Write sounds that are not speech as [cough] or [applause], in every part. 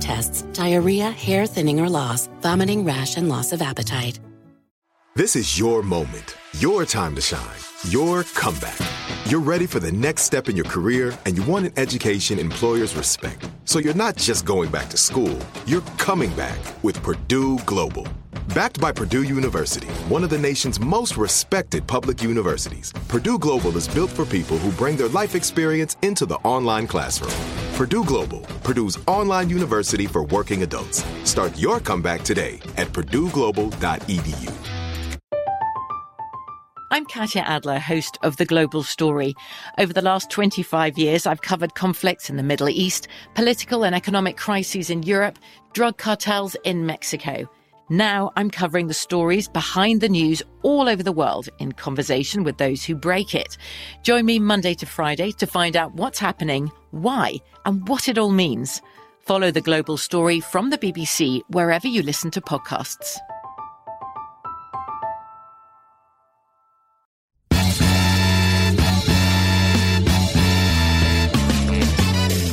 tests, diarrhea, hair thinning or loss, vomiting, rash, and loss of appetite. This is your moment, your time to shine, your comeback. You're ready for the next step in your career and you want an education employers respect. So you're not just going back to school, you're coming back with Purdue Global. Backed by Purdue University, one of the nation's most respected public universities, Purdue Global is built for people who bring their life experience into the online classroom. Purdue Global, Purdue's online university for working adults. Start your comeback today at purdueglobal.edu. I'm Katya Adler, host of The Global Story. Over the last 25 years, I've covered conflicts in the Middle East, political and economic crises in Europe, drug cartels in Mexico. Now I'm covering the stories behind the news all over the world in conversation with those who break it. Join me Monday to Friday to find out what's happening, why, and what it all means. Follow the global story from the BBC wherever you listen to podcasts.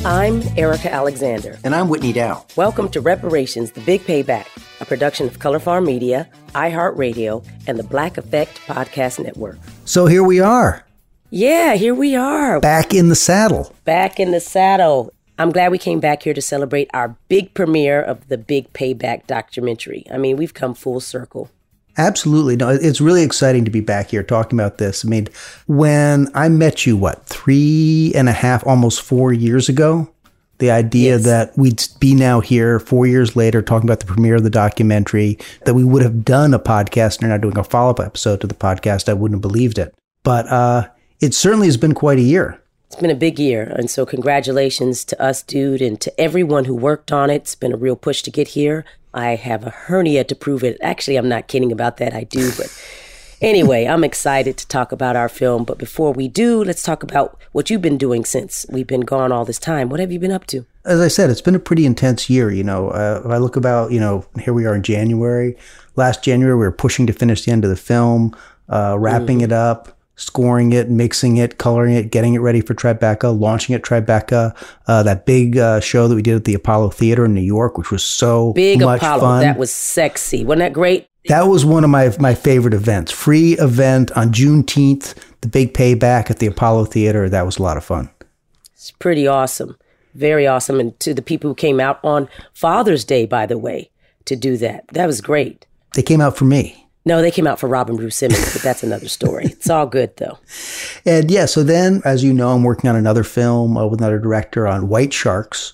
I'm Erika Alexander. And I'm Whitney Dow. Welcome to Reparations The Big Payback, a production of Color Farm Media, iHeartRadio, and the Black Effect Podcast Network. So here we are. Yeah, here we are. Back in the saddle. Back in the saddle. I'm glad we came back here to celebrate our big premiere of the Big Payback documentary. I mean, we've come full circle. Absolutely. No, it's really exciting to be back here talking about this. I mean, when I met you, what, three and a half, almost four years ago, the idea yes. that we'd be now here four years later talking about the premiere of the documentary, that we would have done a podcast and are now doing a follow up episode to the podcast, I wouldn't have believed it. But uh, it certainly has been quite a year. It's been a big year. And so, congratulations to us, dude, and to everyone who worked on it. It's been a real push to get here. I have a hernia to prove it. Actually, I'm not kidding about that. I do. But [laughs] anyway, I'm excited to talk about our film. But before we do, let's talk about what you've been doing since we've been gone all this time. What have you been up to? As I said, it's been a pretty intense year. You know, uh, if I look about, you know, here we are in January. Last January, we were pushing to finish the end of the film, uh, wrapping mm. it up scoring it, mixing it, coloring it, getting it ready for Tribeca, launching at Tribeca. Uh, that big uh, show that we did at the Apollo Theater in New York, which was so big much Apollo. fun. That was sexy. Wasn't that great? That was one of my my favorite events. Free event on Juneteenth, the big payback at the Apollo Theater. That was a lot of fun. It's pretty awesome. Very awesome. And to the people who came out on Father's Day, by the way, to do that. That was great. They came out for me. No, they came out for Robin Rue Simmons, but that's another story. it's all good though. [laughs] And yeah, so then, as you know, I'm working on another film uh, with another director on white sharks.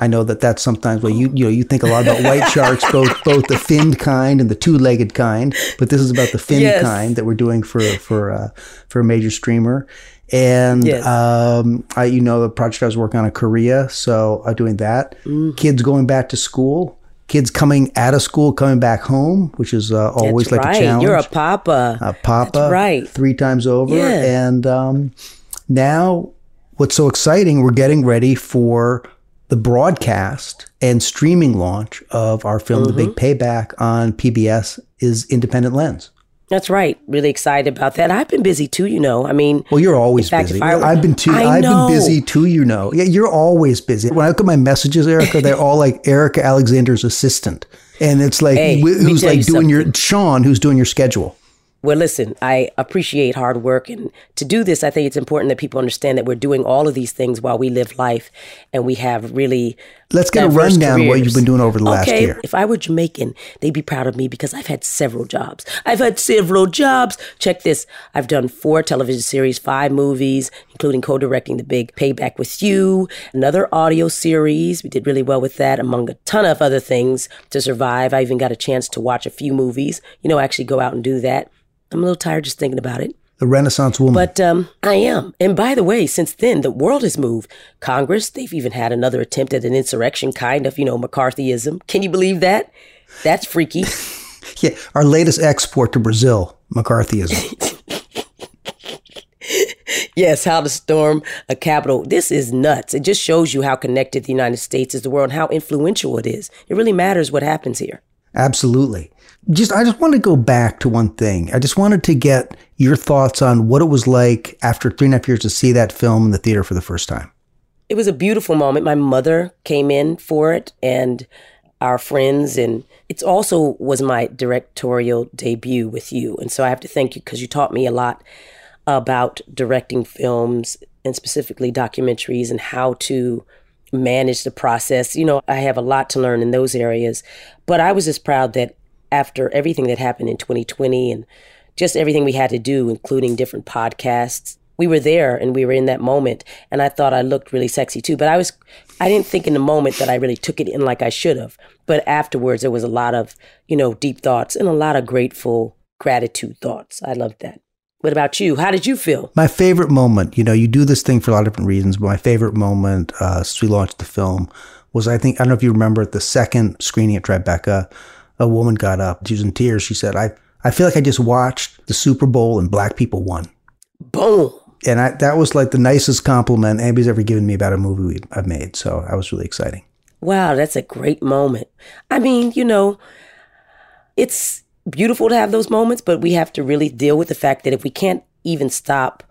I know that that's sometimes where you you know you think a lot about white [laughs] sharks, both both the finned kind and the two-legged kind, but this is about the finned Yes. kind that we're doing for for uh, for a major streamer. And Yes. um, I, you know, the project I was working on in Korea, so I'm doing that. Mm. Kids going back to school, kids coming out of school, coming back home, which is uh, always That's like right. a challenge. You're a papa. a papa That's right. three times over. Yeah. And um, now, what's so exciting, we're getting ready for the broadcast and streaming launch of our film, The Big Mm-hmm. Payback, on PBS is Independent Lens. That's right. Really excited about that. I've been busy too, you know. I mean, Well, you're always fact, busy. I I've been too. I I've been busy too. You know. Yeah, you're always busy. When I look at my messages, Erika, they're all like Erika Alexander's assistant, and it's like Hey, wh- let me who's like doing your Sean, who's doing your schedule. Well, listen, I appreciate hard work. And to do this, I think it's important that people understand that we're doing all of these things while we live life and we have really. Let's get a rundown of what you've been doing over the last okay, year. If I were Jamaican, they'd be proud of me because I've had several jobs. I've had several jobs. Check this I've done four television series, five movies, including co directing The Big Payback with You, another audio series. We did really well with that, among a ton of other things to survive. I even got a chance to watch a few movies, you know, actually go out and do that. I'm a little tired just thinking about it. The Renaissance woman. But um, I am. And by the way, since then, the world has moved. Congress, they've even had another attempt at an insurrection, kind of, you know, McCarthyism. Can you believe that? That's freaky. [laughs] yeah, our latest export to Brazil, McCarthyism. [laughs] yes, how to storm a capital. This is nuts. It just shows you how connected the United States is to the world and how influential it is. It really matters what happens here. Absolutely. Just I just want to go back to one thing. I just wanted to get your thoughts on what it was like after three and a half years to see that film in the theater for the first time. It was a beautiful moment. My mother came in for it and our friends and it also was my directorial debut with you. And so I have to thank you because you taught me a lot about directing films and specifically documentaries and how to manage the process. You know, I have a lot to learn in those areas, but I was just proud that after everything that happened in 2020 and just everything we had to do, including different podcasts, we were there and we were in that moment. And I thought I looked really sexy too. But I was, I didn't think in the moment that I really took it in like I should have. But afterwards, there was a lot of, you know, deep thoughts and a lot of grateful gratitude thoughts. I loved that. What about you? How did you feel? My favorite moment, you know, you do this thing for a lot of different reasons, but my favorite moment uh, since we launched the film was I think, I don't know if you remember the second screening at Tribeca, a woman got up, she was in tears. She said, I, I feel like I just watched the Super Bowl and black people won. Boom. And I, that was like the nicest compliment anybody's ever given me about a movie I've made. So that was really exciting. Wow, that's a great moment. I mean, you know, it's beautiful to have those moments, but we have to really deal with the fact that if we can't even stop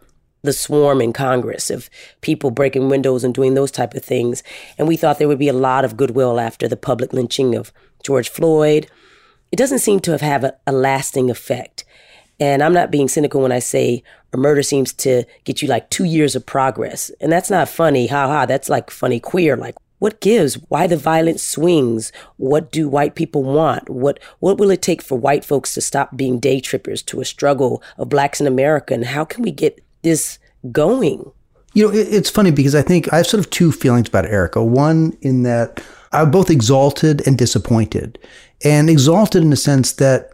the swarm in Congress of people breaking windows and doing those type of things, and we thought there would be a lot of goodwill after the public lynching of George Floyd, it doesn't seem to have had a, a lasting effect. And I'm not being cynical when I say a murder seems to get you like two years of progress. And that's not funny, ha ha. That's like funny queer. Like, what gives? Why the violent swings? What do white people want? What what will it take for white folks to stop being day trippers to a struggle of blacks in America? And how can we get this going? You know, it, it's funny because I think I have sort of two feelings about Erica. One in that I'm both exalted and disappointed. And exalted in the sense that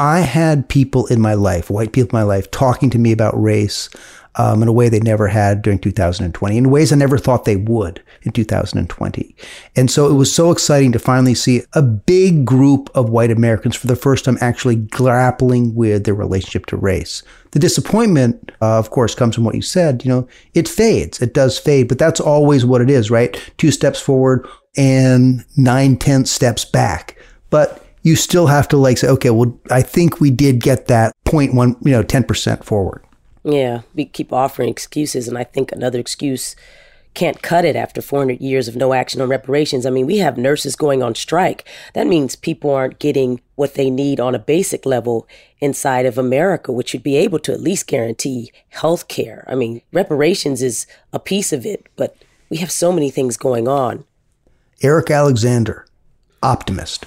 I had people in my life, white people in my life, talking to me about race um, in a way they never had during 2020, in ways I never thought they would in 2020. And so it was so exciting to finally see a big group of white Americans for the first time actually grappling with their relationship to race. The disappointment, uh, of course, comes from what you said. You know, it fades. It does fade, but that's always what it is, right? Two steps forward and nine tenths steps back. But you still have to like say, okay, well, I think we did get that point one, you know, 10% forward. Yeah, we keep offering excuses, and I think another excuse can't cut it after 400 years of no action on reparations. I mean, we have nurses going on strike. That means people aren't getting what they need on a basic level inside of America, which should be able to at least guarantee health care. I mean, reparations is a piece of it, but we have so many things going on. Eric Alexander, optimist.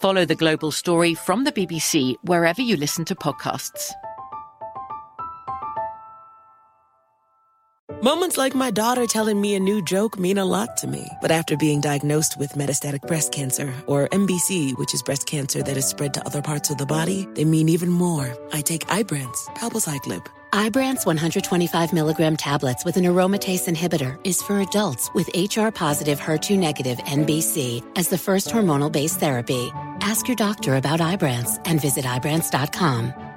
Follow the global story from the BBC wherever you listen to podcasts. Moments like my daughter telling me a new joke mean a lot to me. But after being diagnosed with metastatic breast cancer, or MBC, which is breast cancer that is spread to other parts of the body, they mean even more. I take Ibrance, palbociclib. Ibrance 125 milligram tablets with an aromatase inhibitor is for adults with HR positive HER2 negative MBC as the first hormonal based therapy. Ask your doctor about Ibrance and visit Ibrance.com.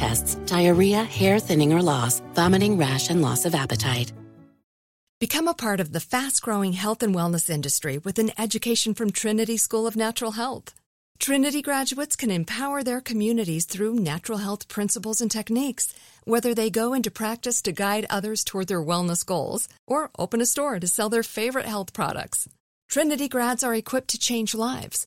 tests, diarrhea, hair thinning or loss, vomiting, rash, and loss of appetite. Become a part of the fast growing health and wellness industry with an education from Trinity School of Natural Health. Trinity graduates can empower their communities through natural health principles and techniques, whether they go into practice to guide others toward their wellness goals or open a store to sell their favorite health products. Trinity grads are equipped to change lives.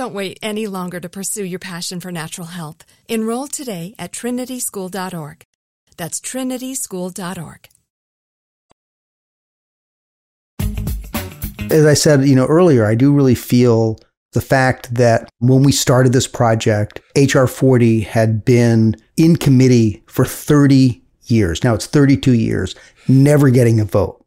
Don't wait any longer to pursue your passion for natural health. Enroll today at trinityschool.org. That's trinityschool.org. As I said, you know, earlier, I do really feel the fact that when we started this project, HR 40 had been in committee for 30 years. Now it's 32 years, never getting a vote.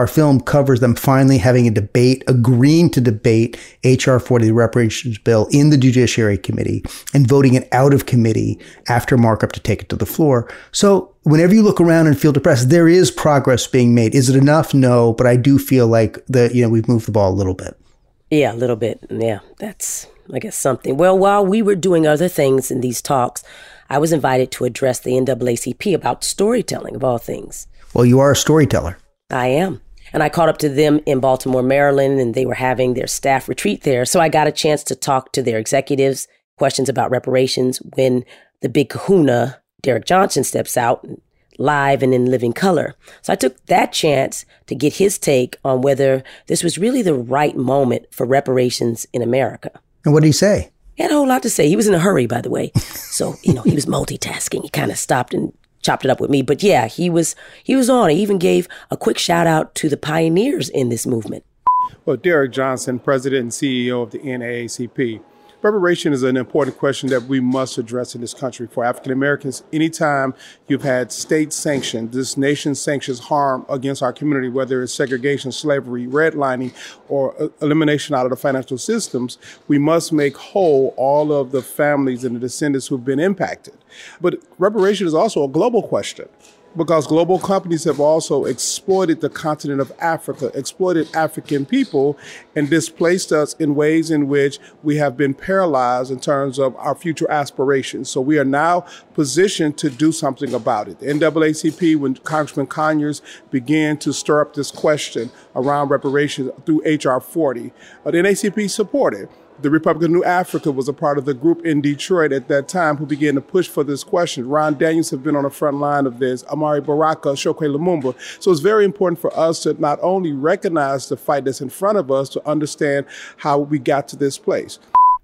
Our film covers them finally having a debate, agreeing to debate H.R. 40, the reparations bill, in the Judiciary Committee and voting it out of committee after markup to take it to the floor. So whenever you look around and feel depressed, there is progress being made. Is it enough? No, but I do feel like that, you know, we've moved the ball a little bit. Yeah, a little bit. Yeah, that's I guess something. Well, while we were doing other things in these talks, I was invited to address the NAACP about storytelling of all things. Well, you are a storyteller. I am. And I caught up to them in Baltimore, Maryland, and they were having their staff retreat there. So I got a chance to talk to their executives, questions about reparations when the big kahuna, Derrick Johnson, steps out live and in living color. So I took that chance to get his take on whether this was really the right moment for reparations in America. And what did he say? He had a whole lot to say. He was in a hurry, by the way. So, you know, he was multitasking. He kind of stopped and chopped it up with me. But yeah, he was he was on. He even gave a quick shout out to the pioneers in this movement. Well, Derrick Johnson, president and CEO of the NAACP, Reparation is an important question that we must address in this country for African Americans. Anytime you've had state sanctioned, this nation sanctions harm against our community, whether it's segregation, slavery, redlining, or elimination out of the financial systems, we must make whole all of the families and the descendants who've been impacted. But reparation is also a global question because global companies have also exploited the continent of Africa, exploited African people, and displaced us in ways in which we have been paralyzed in terms of our future aspirations. So we are now positioned to do something about it. The NAACP, when Congressman Conyers began to stir up this question around reparations through H.R. 40, uh, the NAACP supported the Republic of New Africa was a part of the group in Detroit at that time who began to push for this question. Ron Daniels have been on the front line of this, Amiri Baraka, Chokwe Lumumba. So it's very important for us to not only recognize the fight that's in front of us, to understand how we got to this place.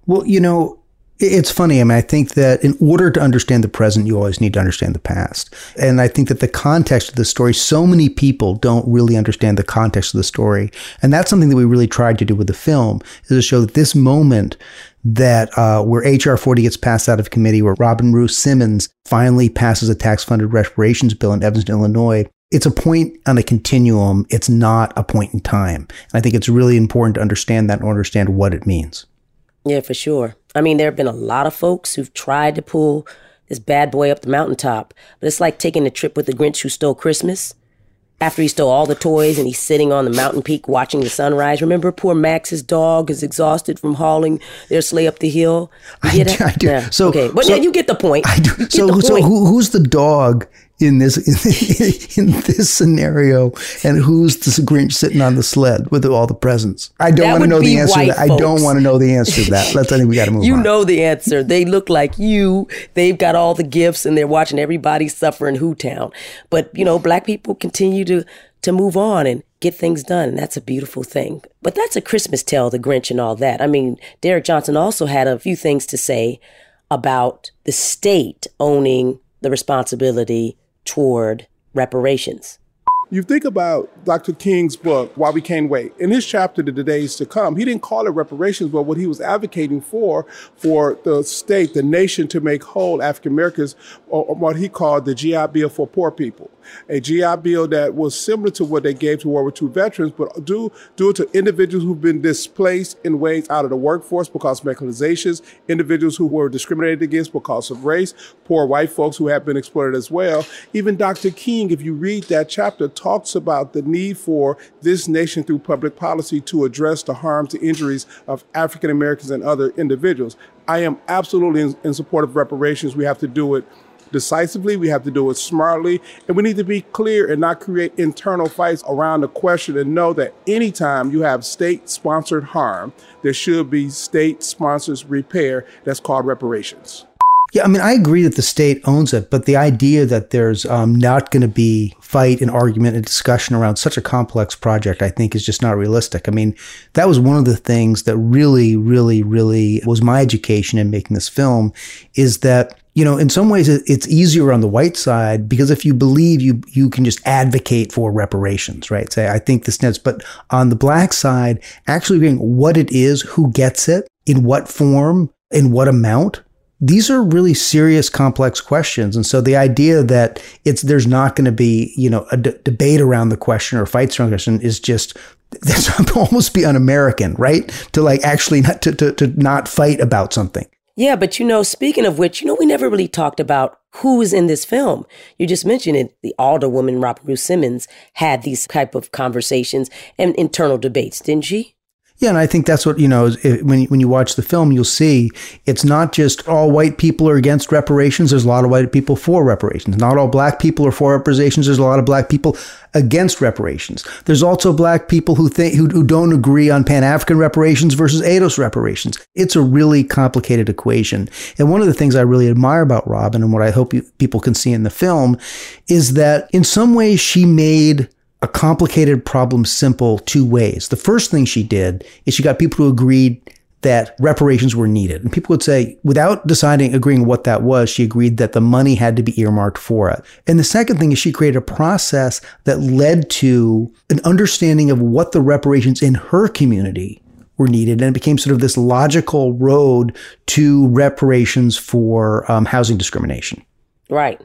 Well, you know, it's funny. I mean, I think that in order to understand the present, you always need to understand the past. And I think that the context of the story, so many people don't really understand the context of the story. And that's something that we really tried to do with the film is to show that this moment that uh, where HR 40 gets passed out of committee, where Robin Rue Simmons finally passes a tax funded reparations bill in Evanston, Illinois, it's a point on a continuum. It's not a point in time. And I think it's really important to understand that and understand what it means. Yeah, for sure. I mean, there have been a lot of folks who've tried to pull this bad boy up the mountaintop, but it's like taking a trip with the Grinch who stole Christmas. After he stole all the toys and he's sitting on the mountain peak watching the sunrise. Remember, poor Max's dog is exhausted from hauling their sleigh up the hill. I, do, I do. Yeah. So okay, but so, yeah, you get the point. I do. So, so who, who's the dog in this in, [laughs] in, this scenario and who's the Grinch sitting on the sled with all the presents? I don't want to know the answer. To that. I don't want to know the answer to that. Let's. I think we got to move. You on. know the answer. They look like you. They've got all the gifts and they're watching everybody suffer in Hootown. But you know, black people continue to to move on and get things done. And that's a beautiful thing. But that's a Christmas tale, the Grinch and all that. I mean, Derrick Johnson also had a few things to say about the state owning the responsibility toward reparations. You think about Dr. King's book, Why We Can't Wait. In his chapter, The Days to Come, he didn't call it reparations, but what he was advocating for, for the state, the nation to make whole African Americans, or what he called the GI Bill for poor people a GI Bill that was similar to what they gave to World War II veterans, but due, due to individuals who've been displaced in ways out of the workforce because of mechanizations, individuals who were discriminated against because of race, poor white folks who have been exploited as well. Even Dr. King, if you read that chapter, talks about the need for this nation through public policy to address the harms, the injuries of African Americans and other individuals. I am absolutely in, in support of reparations. We have to do it decisively. We have to do it smartly. And we need to be clear and not create internal fights around the question and know that anytime you have state sponsored harm, there should be state sponsored repair that's called reparations. Yeah, I mean, I agree that the state owns it, but the idea that there's um, not going to be fight and argument and discussion around such a complex project, I think, is just not realistic. I mean, that was one of the things that really, really, really was my education in making this film is that you know, in some ways it's easier on the white side because if you believe you, you can just advocate for reparations, right? Say, I think this nets, but on the black side, actually being what it is, who gets it, in what form, in what amount, these are really serious, complex questions. And so the idea that it's, there's not going to be, you know, a d- debate around the question or fights around the question is just, [laughs] that's [laughs] almost be un-American, right? To like actually not, to, to, to not fight about something. Yeah, but you know, speaking of which, you know, we never really talked about who is in this film. You just mentioned it. The alderwoman, Robin Rue Simmons, had these type of conversations and internal debates, didn't she? Yeah, and I think that's what you know. When when you watch the film, you'll see it's not just all white people are against reparations. There's a lot of white people for reparations. Not all black people are for reparations. There's a lot of black people against reparations. There's also black people who think who, who don't agree on Pan African reparations versus ADOS reparations. It's a really complicated equation. And one of the things I really admire about Robin, and what I hope you, people can see in the film, is that in some ways she made a complicated problem simple two ways. The first thing she did is she got people who agreed that reparations were needed. And people would say, without deciding, agreeing what that was, she agreed that the money had to be earmarked for it. And the second thing is she created a process that led to an understanding of what the reparations in her community were needed. And it became sort of this logical road to reparations for um, housing discrimination. Right.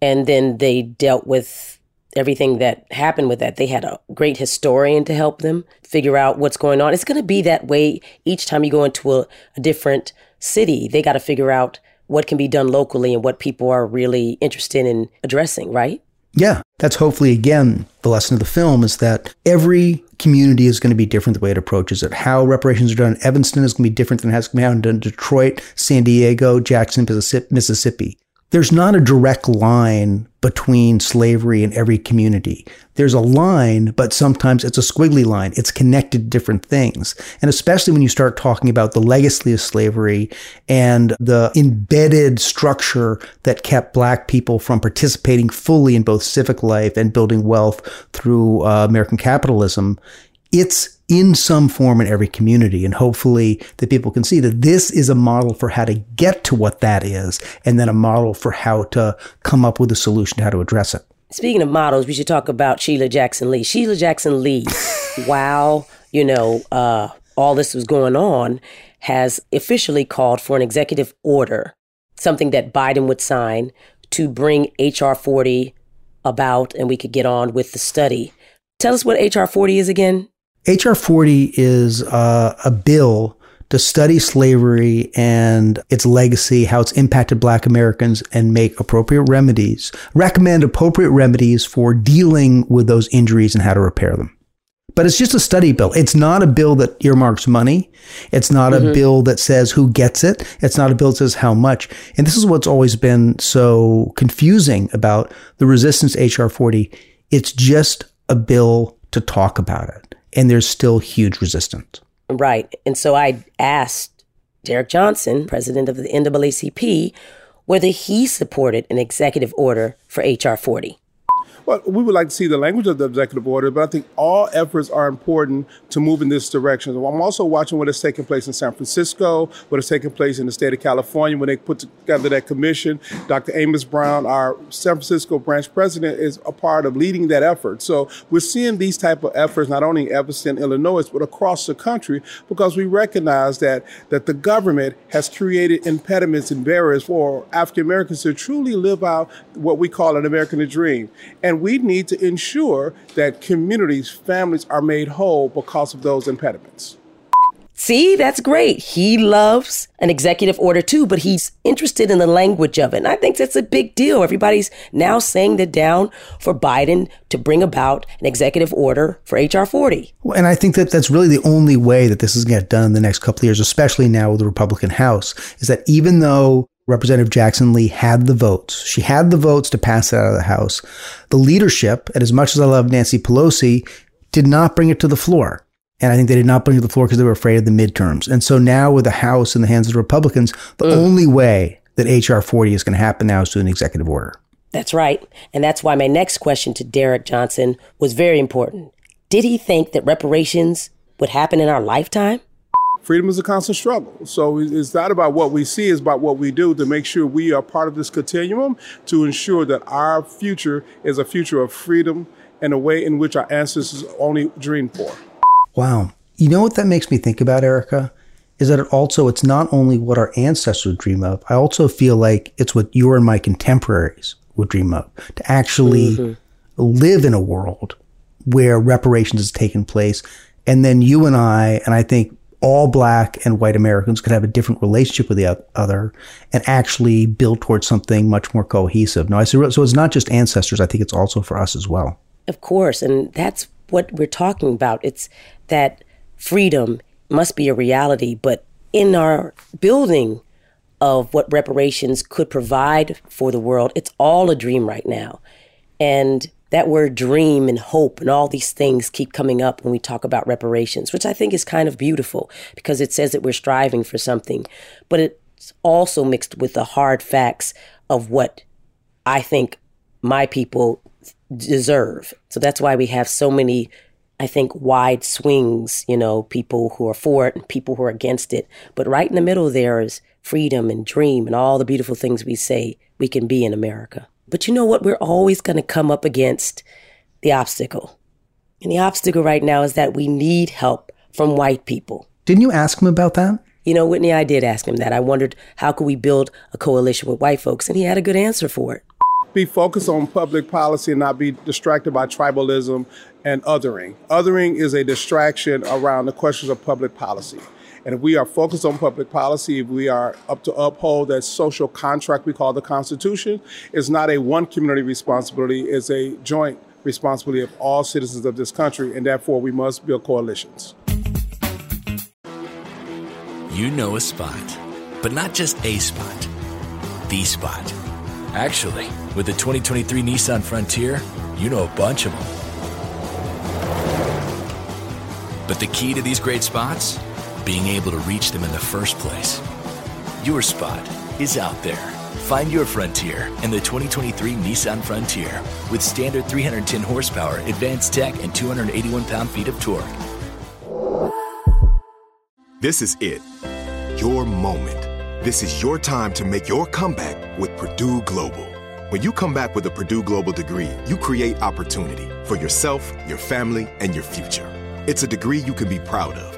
And then they dealt with everything that happened with that. They had a great historian to help them figure out what's going on. It's going to be that way each time you go into a, a different city. They got to figure out what can be done locally and what people are really interested in addressing, right? Yeah, that's hopefully again the lesson of the film is that every community is going to be different the way it approaches it. How reparations are done in Evanston is going to be different than how it's going to be done in Detroit, San Diego, Jackson, Mississippi there's not a direct line between slavery and every community. There's a line, but sometimes it's a squiggly line. It's connected to different things. And especially when you start talking about the legacy of slavery and the embedded structure that kept black people from participating fully in both civic life and building wealth through uh, American capitalism, it's in some form in every community. And hopefully that people can see that this is a model for how to get to what that is, and then a model for how to come up with a solution to how to address it. Speaking of models, we should talk about Sheila Jackson Lee. Sheila Jackson Lee, [laughs] while, you know, uh, all this was going on, has officially called for an executive order, something that Biden would sign to bring HR 40 about and we could get on with the study. Tell us what HR 40 is again. HR 40 is uh, a bill to study slavery and its legacy, how it's impacted black Americans, and make appropriate remedies, recommend appropriate remedies for dealing with those injuries and how to repair them. But it's just a study bill. It's not a bill that earmarks money. It's not mm-hmm. a bill that says who gets it. It's not a bill that says how much. And this is what's always been so confusing about the resistance to HR 40. It's just a bill to talk about it and there's still huge resistance. Right. And so I asked Derrick Johnson, president of the NAACP, whether he supported an executive order for HR 40. Well, we would like to see the language of the executive order, but I think all efforts are important to move in this direction. I'm also watching what is taking place in San Francisco, what is taking place in the state of California when they put together that commission. Dr. Amos Brown, our San Francisco branch president, is a part of leading that effort. So we're seeing these type of efforts not only in Evanston, Illinois, but across the country because we recognize that that the government has created impediments and barriers for African Americans to truly live out what we call an American dream. And we need to ensure that communities, families are made whole because of those impediments. See, that's great. He loves an executive order too, but he's interested in the language of it. And I think that's a big deal. Everybody's now saying that down for Biden to bring about an executive order for HR 40. And I think that that's really the only way that this is going to get done in the next couple of years, especially now with the Republican House, is that even though Representative Jackson Lee had the votes. She had the votes to pass it out of the House. The leadership, and as much as I love Nancy Pelosi, did not bring it to the floor. And I think they did not bring it to the floor because they were afraid of the midterms. And so now with the House in the hands of the Republicans, the mm. only way that HR 40 is going to happen now is through an executive order. That's right. And that's why my next question to Derrick Johnson was very important. Did he think that reparations would happen in our lifetime? Freedom is a constant struggle. So it's not about what we see, it's about what we do to make sure we are part of this continuum to ensure that our future is a future of freedom and a way in which our ancestors only dreamed for. Wow. You know what that makes me think about, Erika? Is that it also it's not only what our ancestors dream of. I also feel like it's what you and my contemporaries would dream of to actually mm-hmm. live in a world where reparations has taken place, and then you and I, and I think all black and white Americans could have a different relationship with the other and actually build towards something much more cohesive. No, I so it's not just ancestors. I think it's also for us as well. Of course, and that's what we're talking about. It's that freedom must be a reality, but in our building of what reparations could provide for the world, it's all a dream right now. And that word dream and hope and all these things keep coming up when we talk about reparations, which I think is kind of beautiful because it says that we're striving for something. But it's also mixed with the hard facts of what I think my people deserve. So that's why we have so many, I think, wide swings, you know, people who are for it and people who are against it. But right in the middle there is freedom and dream and all the beautiful things we say we can be in America. But you know what? We're always going to come up against the obstacle. And the obstacle right now is that we need help from white people. Didn't you ask him about that? You know, Whitney, I did ask him that. I wondered how could we build a coalition with white folks, and he had a good answer for it. Be focused on public policy and not be distracted by tribalism and othering. Othering is a distraction around the questions of public policy. And if we are focused on public policy, if we are up to uphold that social contract we call the Constitution, it's not a one community responsibility, it's a joint responsibility of all citizens of this country, and therefore we must build coalitions. You know a spot, but not just a spot, the spot. Actually, with the 2023 Nissan Frontier, you know a bunch of them. But the key to these great spots? Being able to reach them in the first place. Your spot is out there. Find your frontier in the 2023 Nissan Frontier with standard 310 horsepower, advanced tech, and 281 pound feet of torque. This is it. Your moment. This is your time to make your comeback with Purdue Global. When you come back with a Purdue Global degree, you create opportunity for yourself, your family, and your future. It's a degree you can be proud of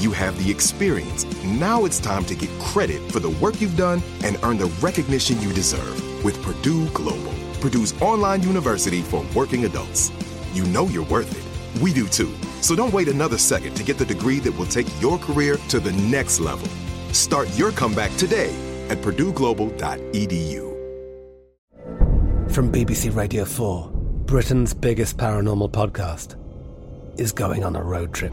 you have the experience. Now it's time to get credit for the work you've done and earn the recognition you deserve with Purdue Global, Purdue's online university for working adults. You know you're worth it. We do too. So don't wait another second to get the degree that will take your career to the next level. Start your comeback today at purdueglobal.edu. From BBC Radio 4, Britain's biggest paranormal podcast is going on a road trip.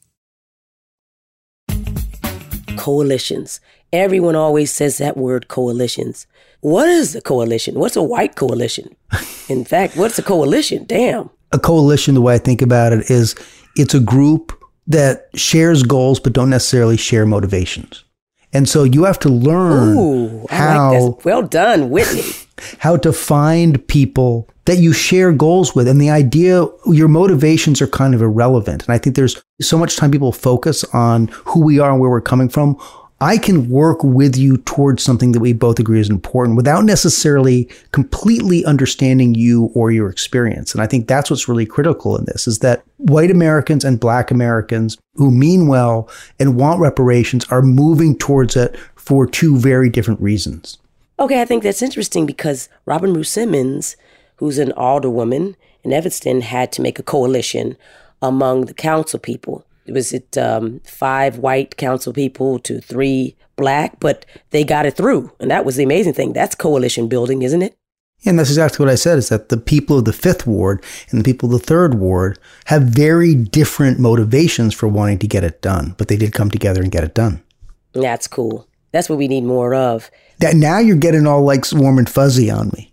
Coalitions. Everyone always says that word coalitions. What is a coalition? What's a white coalition? [laughs] In fact, what's a coalition? Damn. A coalition, the way I think about it, is it's a group that shares goals but don't necessarily share motivations. And so you have to learn Ooh, how like. Well done, Whitney. [laughs] how to find people that you share goals with. And the idea, your motivations are kind of irrelevant. And I think there's so much time people focus on who we are and where we're coming from. I can work with you towards something that we both agree is important without necessarily completely understanding you or your experience. And I think that's what's really critical in this is that white Americans and black Americans who mean well and want reparations are moving towards it for two very different reasons. Okay, I think that's interesting because Robin Rue Simmons, who's an alderwoman in Evanston, had to make a coalition among the council people was it um, five white council people to three black, but they got it through, and that was the amazing thing. That's coalition building, isn't it? And that's exactly what I said is that the people of the fifth ward and the people of the third ward have very different motivations for wanting to get it done, but they did come together and get it done. That's cool. That's what we need more of. That now you're getting all like warm and fuzzy on me.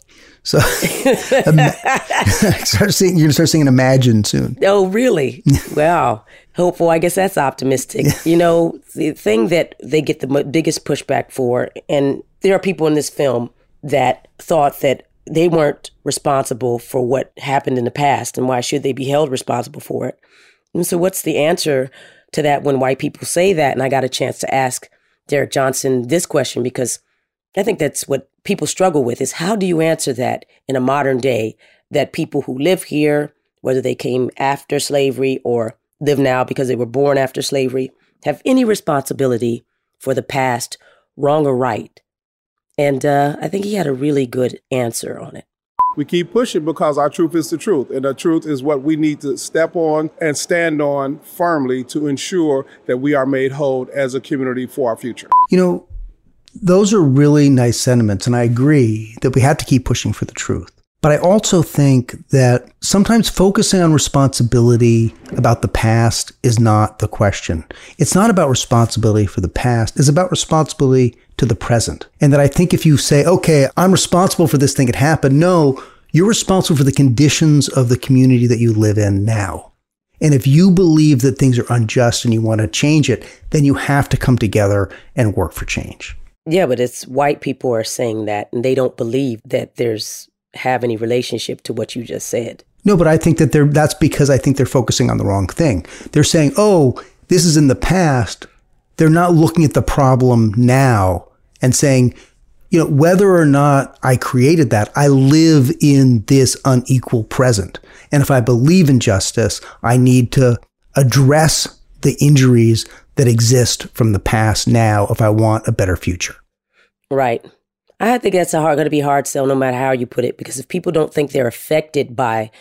So [laughs] start singing, you're gonna start singing "Imagine" soon. Oh, really? [laughs] wow. Hopeful. I guess that's optimistic. you know, the thing that they get the biggest pushback for, and there are people in this film that thought that they weren't responsible for what happened in the past, and why should they be held responsible for it? And so, what's the answer to that when white people say that? And I got a chance to ask Derrick Johnson this question because I think that's what people struggle with is how do you answer that in a modern day that people who live here, whether they came after slavery or live now because they were born after slavery, have any responsibility for the past, wrong or right? And uh, I think he had a really good answer on it. We keep pushing because our truth is the truth. And the truth is what we need to step on and stand on firmly to ensure that we are made whole as a community for our future. You know, those are really nice sentiments. And I agree that we have to keep pushing for the truth. But I also think that sometimes focusing on responsibility about the past is not the question. It's not about responsibility for the past. It's about responsibility to the present. And that I think if you say, okay, I'm responsible for this thing that happened. No, you're responsible for the conditions of the community that you live in now. And if you believe that things are unjust and you want to change it, then you have to come together and work for change. Yeah, but it's white people are saying that and they don't believe that there's have any relationship to what you just said. No, but I think that they're that's because I think they're focusing on the wrong thing. They're saying, "Oh, this is in the past." They're not looking at the problem now and saying, you know, whether or not I created that, I live in this unequal present. And if I believe in justice, I need to address the injuries that exist from the past now if I want a better future. Right. I think that's going to be hard sell no matter how you put it, because if people don't think they're affected by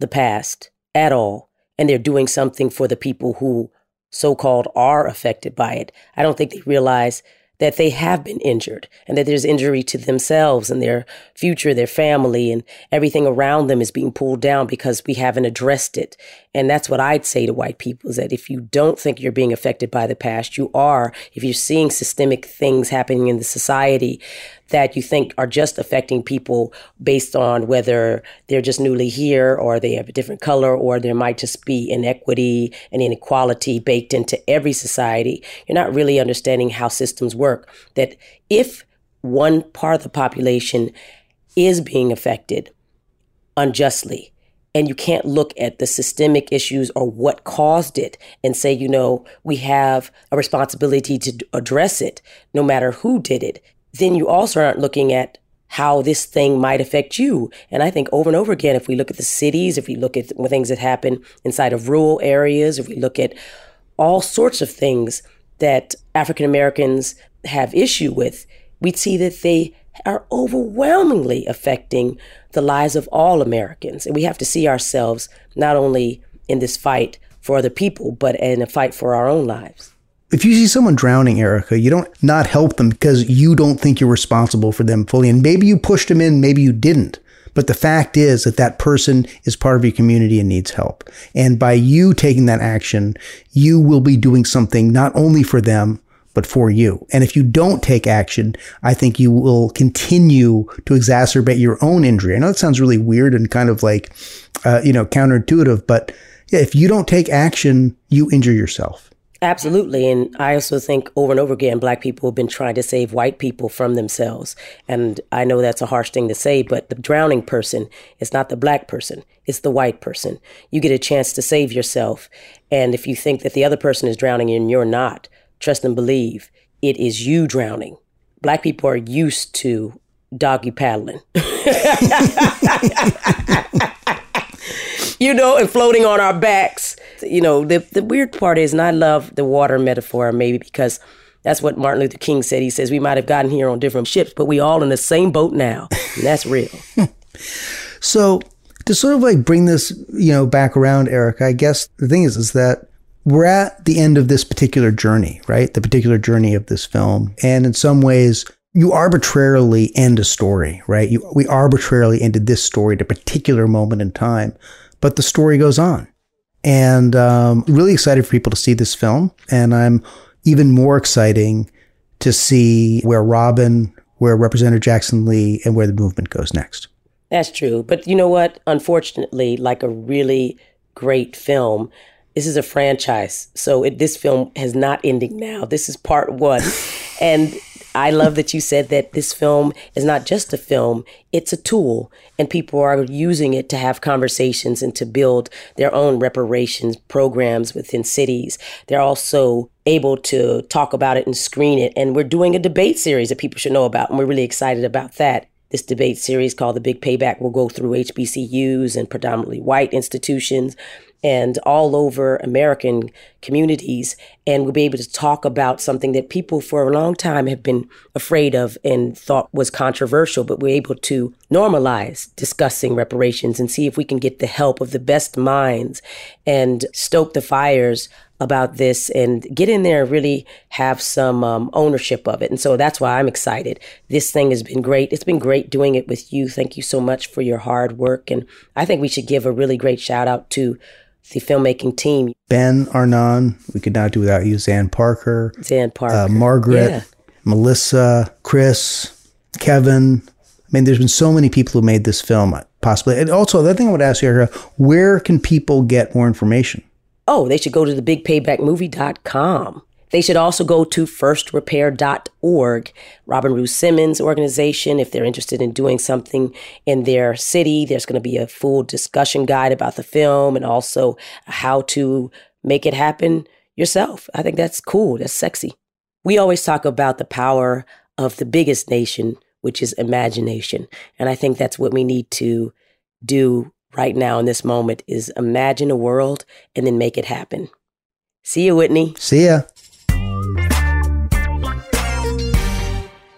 the past at all, and they're doing something for the people who so called are affected by it, I don't think they realize that they have been injured and that there's injury to themselves and their future, their family, and everything around them is being pulled down because we haven't addressed it. And that's what I'd say to white people is that if you don't think you're being affected by the past, you are. If you're seeing systemic things happening in the society that you think are just affecting people based on whether they're just newly here or they have a different color or there might just be inequity and inequality baked into every society, you're not really understanding how systems work. That if one part of the population is being affected unjustly, and you can't look at the systemic issues or what caused it and say, you know, we have a responsibility to address it no matter who did it then you also aren't looking at how this thing might affect you. And I think over and over again, if we look at the cities, if we look at things that happen inside of rural areas, if we look at all sorts of things that African Americans have issue with, we'd see that they are overwhelmingly affecting the lives of all Americans. And we have to see ourselves not only in this fight for other people, but in a fight for our own lives. If you see someone drowning, Erika, you don't not help them because you don't think you're responsible for them fully. And maybe you pushed them in, maybe you didn't. But the fact is that that person is part of your community and needs help. And by you taking that action, you will be doing something not only for them, but for you. And if you don't take action, I think you will continue to exacerbate your own injury. I know that sounds really weird and kind of like, uh, you know, counterintuitive, but yeah, if you don't take action, you injure yourself. Absolutely. And I also think over and over again, black people have been trying to save white people from themselves. And I know that's a harsh thing to say, but the drowning person is not the black person, it's the white person. You get a chance to save yourself. And if you think that the other person is drowning and you're not, trust and believe it is you drowning. Black people are used to doggy paddling. [laughs] you know, and floating on our backs. You know, the, the weird part is, and I love the water metaphor maybe because that's what Martin Luther King said. He says, We might have gotten here on different ships, but we all in the same boat now. And that's real. [laughs] so to sort of like bring this, you know, back around, Eric, I guess the thing is, is that we're at the end of this particular journey, right? The particular journey of this film. And in some ways, you arbitrarily end a story, right? You, we arbitrarily ended this story at a particular moment in time, but the story goes on. And um, really excited for people to see this film. And I'm even more exciting to see where Robin, where Representative Jackson Lee, and where the movement goes next. That's true. But you know what? Unfortunately, like a really great film, this is a franchise. So it, this film has not ending now. This is part one. [laughs] and I love that you said that this film is not just a film, it's a tool, and people are using it to have conversations and to build their own reparations programs within cities. They're also able to talk about it and screen it. And we're doing a debate series that people should know about, and we're really excited about that. This debate series called The Big Payback will go through HBCUs and predominantly white institutions and all over American communities. And we'll be able to talk about something that people for a long time have been afraid of and thought was controversial, but we're able to normalize discussing reparations and see if we can get the help of the best minds and stoke the fires about this and get in there and really have some um, ownership of it. And so that's why I'm excited. This thing has been great. It's been great doing it with you. Thank you so much for your hard work. And I think we should give a really great shout out to the filmmaking team. Ben Arnon, we could not do without you. Zan Parker. Zan Parker. Uh, Margaret, yeah. Melissa, Chris, Kevin. I mean, there's been so many people who made this film possibly. And also, the other thing I would ask you, Erika, where can people get more information? Oh, they should go to thebigpaybackmovie.com. They should also go to firstrepair.org, Robin Rue Simmons organization. If they're interested in doing something in their city, there's going to be a full discussion guide about the film and also how to make it happen yourself. I think that's cool. That's sexy. We always talk about the power of the biggest nation, which is imagination. And I think that's what we need to do right now in this moment is imagine a world and then make it happen. See you, Whitney. See ya.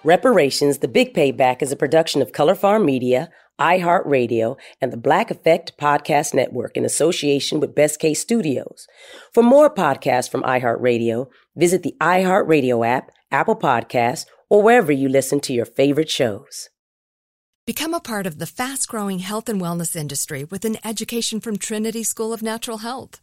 Reparations, The Big Payback is a production of Color Farm Media, iHeartRadio, and the Black Effect Podcast Network in association with Best Case Studios. For more podcasts from iHeartRadio, visit the iHeartRadio app, Apple Podcasts, or wherever you listen to your favorite shows. Become a part of the fast growing health and wellness industry with an education from Trinity School of Natural Health.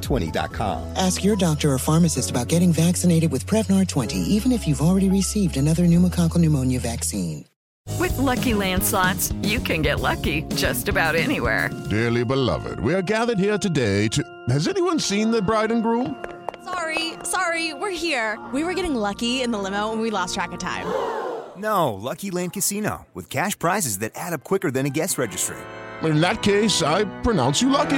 Prevnar20.com. Ask your doctor or pharmacist about getting vaccinated with Prevnar 20, even if you've already received another pneumococcal pneumonia vaccine. With LuckyLand Slots, you can get lucky just about anywhere. Dearly beloved, we are gathered here today to. Has anyone seen the bride and groom? Sorry, sorry, we're here. We were getting lucky in the limo and we lost track of time. No, Lucky Land Casino, with cash prizes that add up quicker than a guest registry. In that case, I pronounce you lucky.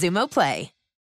Xumo Play.